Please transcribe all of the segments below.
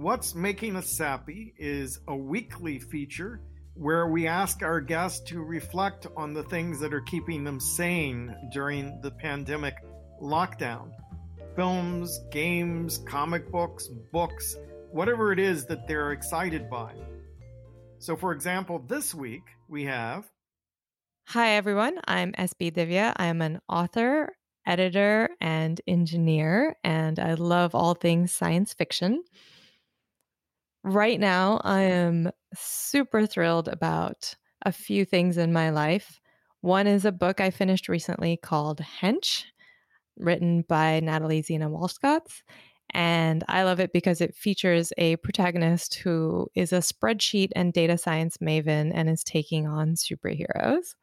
What's Making Us Sappy is a weekly feature where we ask our guests to reflect on the things that are keeping them sane during the pandemic lockdown. Films, games, comic books, books, whatever it is that they're excited by. So, for example, this week we have. Hi, everyone. I'm SB Divya. I'm an author, editor, and engineer, and I love all things science fiction. Right now, I am super thrilled about a few things in my life. One is a book I finished recently called Hench, written by Natalie Zina Walschots. And I love it because it features a protagonist who is a spreadsheet and data science maven and is taking on superheroes.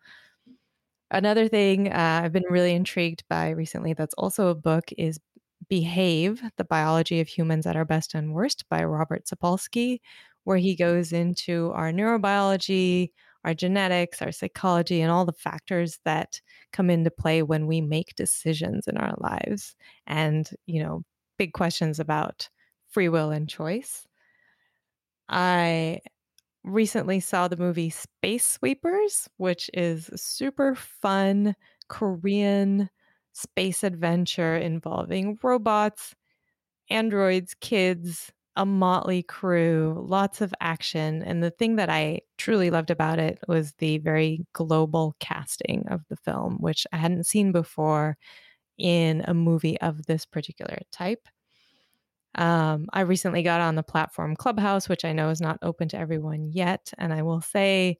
Another thing uh, I've been really intrigued by recently that's also a book is Behave The Biology of Humans at Our Best and Worst by Robert Sapolsky, where he goes into our neurobiology, our genetics, our psychology, and all the factors that come into play when we make decisions in our lives. And, you know, big questions about free will and choice. I recently saw the movie Space Sweepers, which is super fun Korean space adventure involving robots, androids, kids, a motley crew, lots of action. And the thing that I truly loved about it was the very global casting of the film, which I hadn't seen before in a movie of this particular type. Um, I recently got on the platform Clubhouse, which I know is not open to everyone yet. And I will say,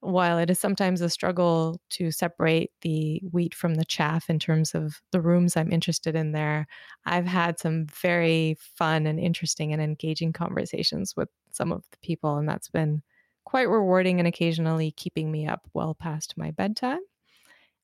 while it is sometimes a struggle to separate the wheat from the chaff in terms of the rooms I'm interested in there, I've had some very fun and interesting and engaging conversations with some of the people, and that's been quite rewarding and occasionally keeping me up well past my bedtime.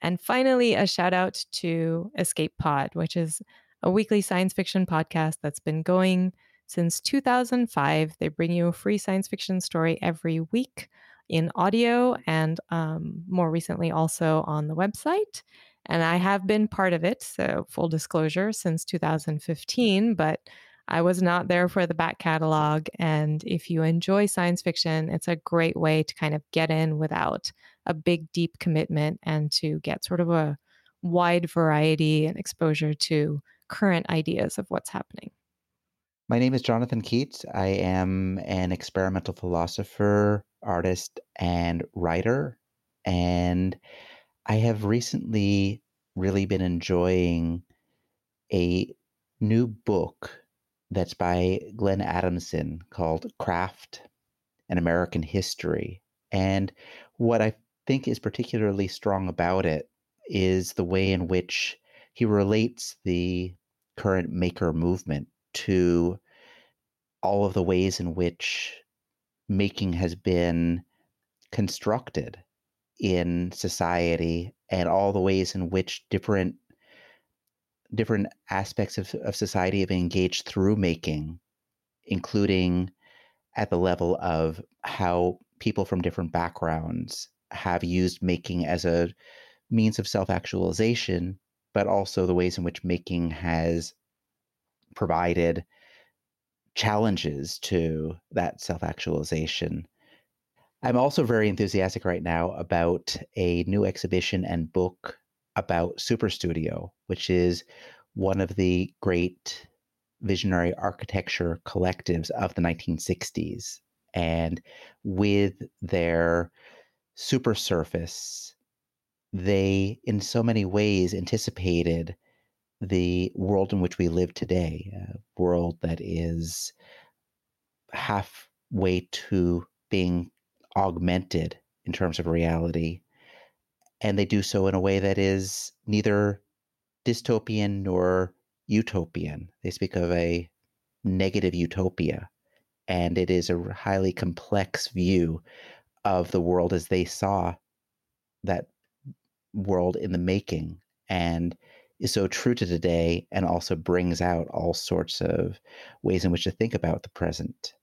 And finally, a shout out to Escape Pod, which is a weekly science fiction podcast that's been going since 2005. They bring you a free science fiction story every week in audio and um, more recently also on the website. And I have been part of it, so full disclosure, since 2015, but I was not there for the back catalog. And if you enjoy science fiction, it's a great way to kind of get in without a big, deep commitment and to get sort of a wide variety and exposure to current ideas of what's happening. My name is Jonathan Keats. I am an experimental philosopher, artist, and writer. And I have recently really been enjoying a new book that's by Glenn Adamson called Craft and American History. And what I think is particularly strong about it is the way in which he relates the current maker movement to all of the ways in which making has been constructed in society and all the ways in which different different aspects of, of society have engaged through making including at the level of how people from different backgrounds have used making as a means of self-actualization but also the ways in which making has provided challenges to that self actualization. I'm also very enthusiastic right now about a new exhibition and book about Super Studio, which is one of the great visionary architecture collectives of the 1960s. And with their super surface, they, in so many ways, anticipated the world in which we live today, a world that is halfway to being augmented in terms of reality. And they do so in a way that is neither dystopian nor utopian. They speak of a negative utopia. And it is a highly complex view of the world as they saw that world in the making. And is so true to today and also brings out all sorts of ways in which to think about the present.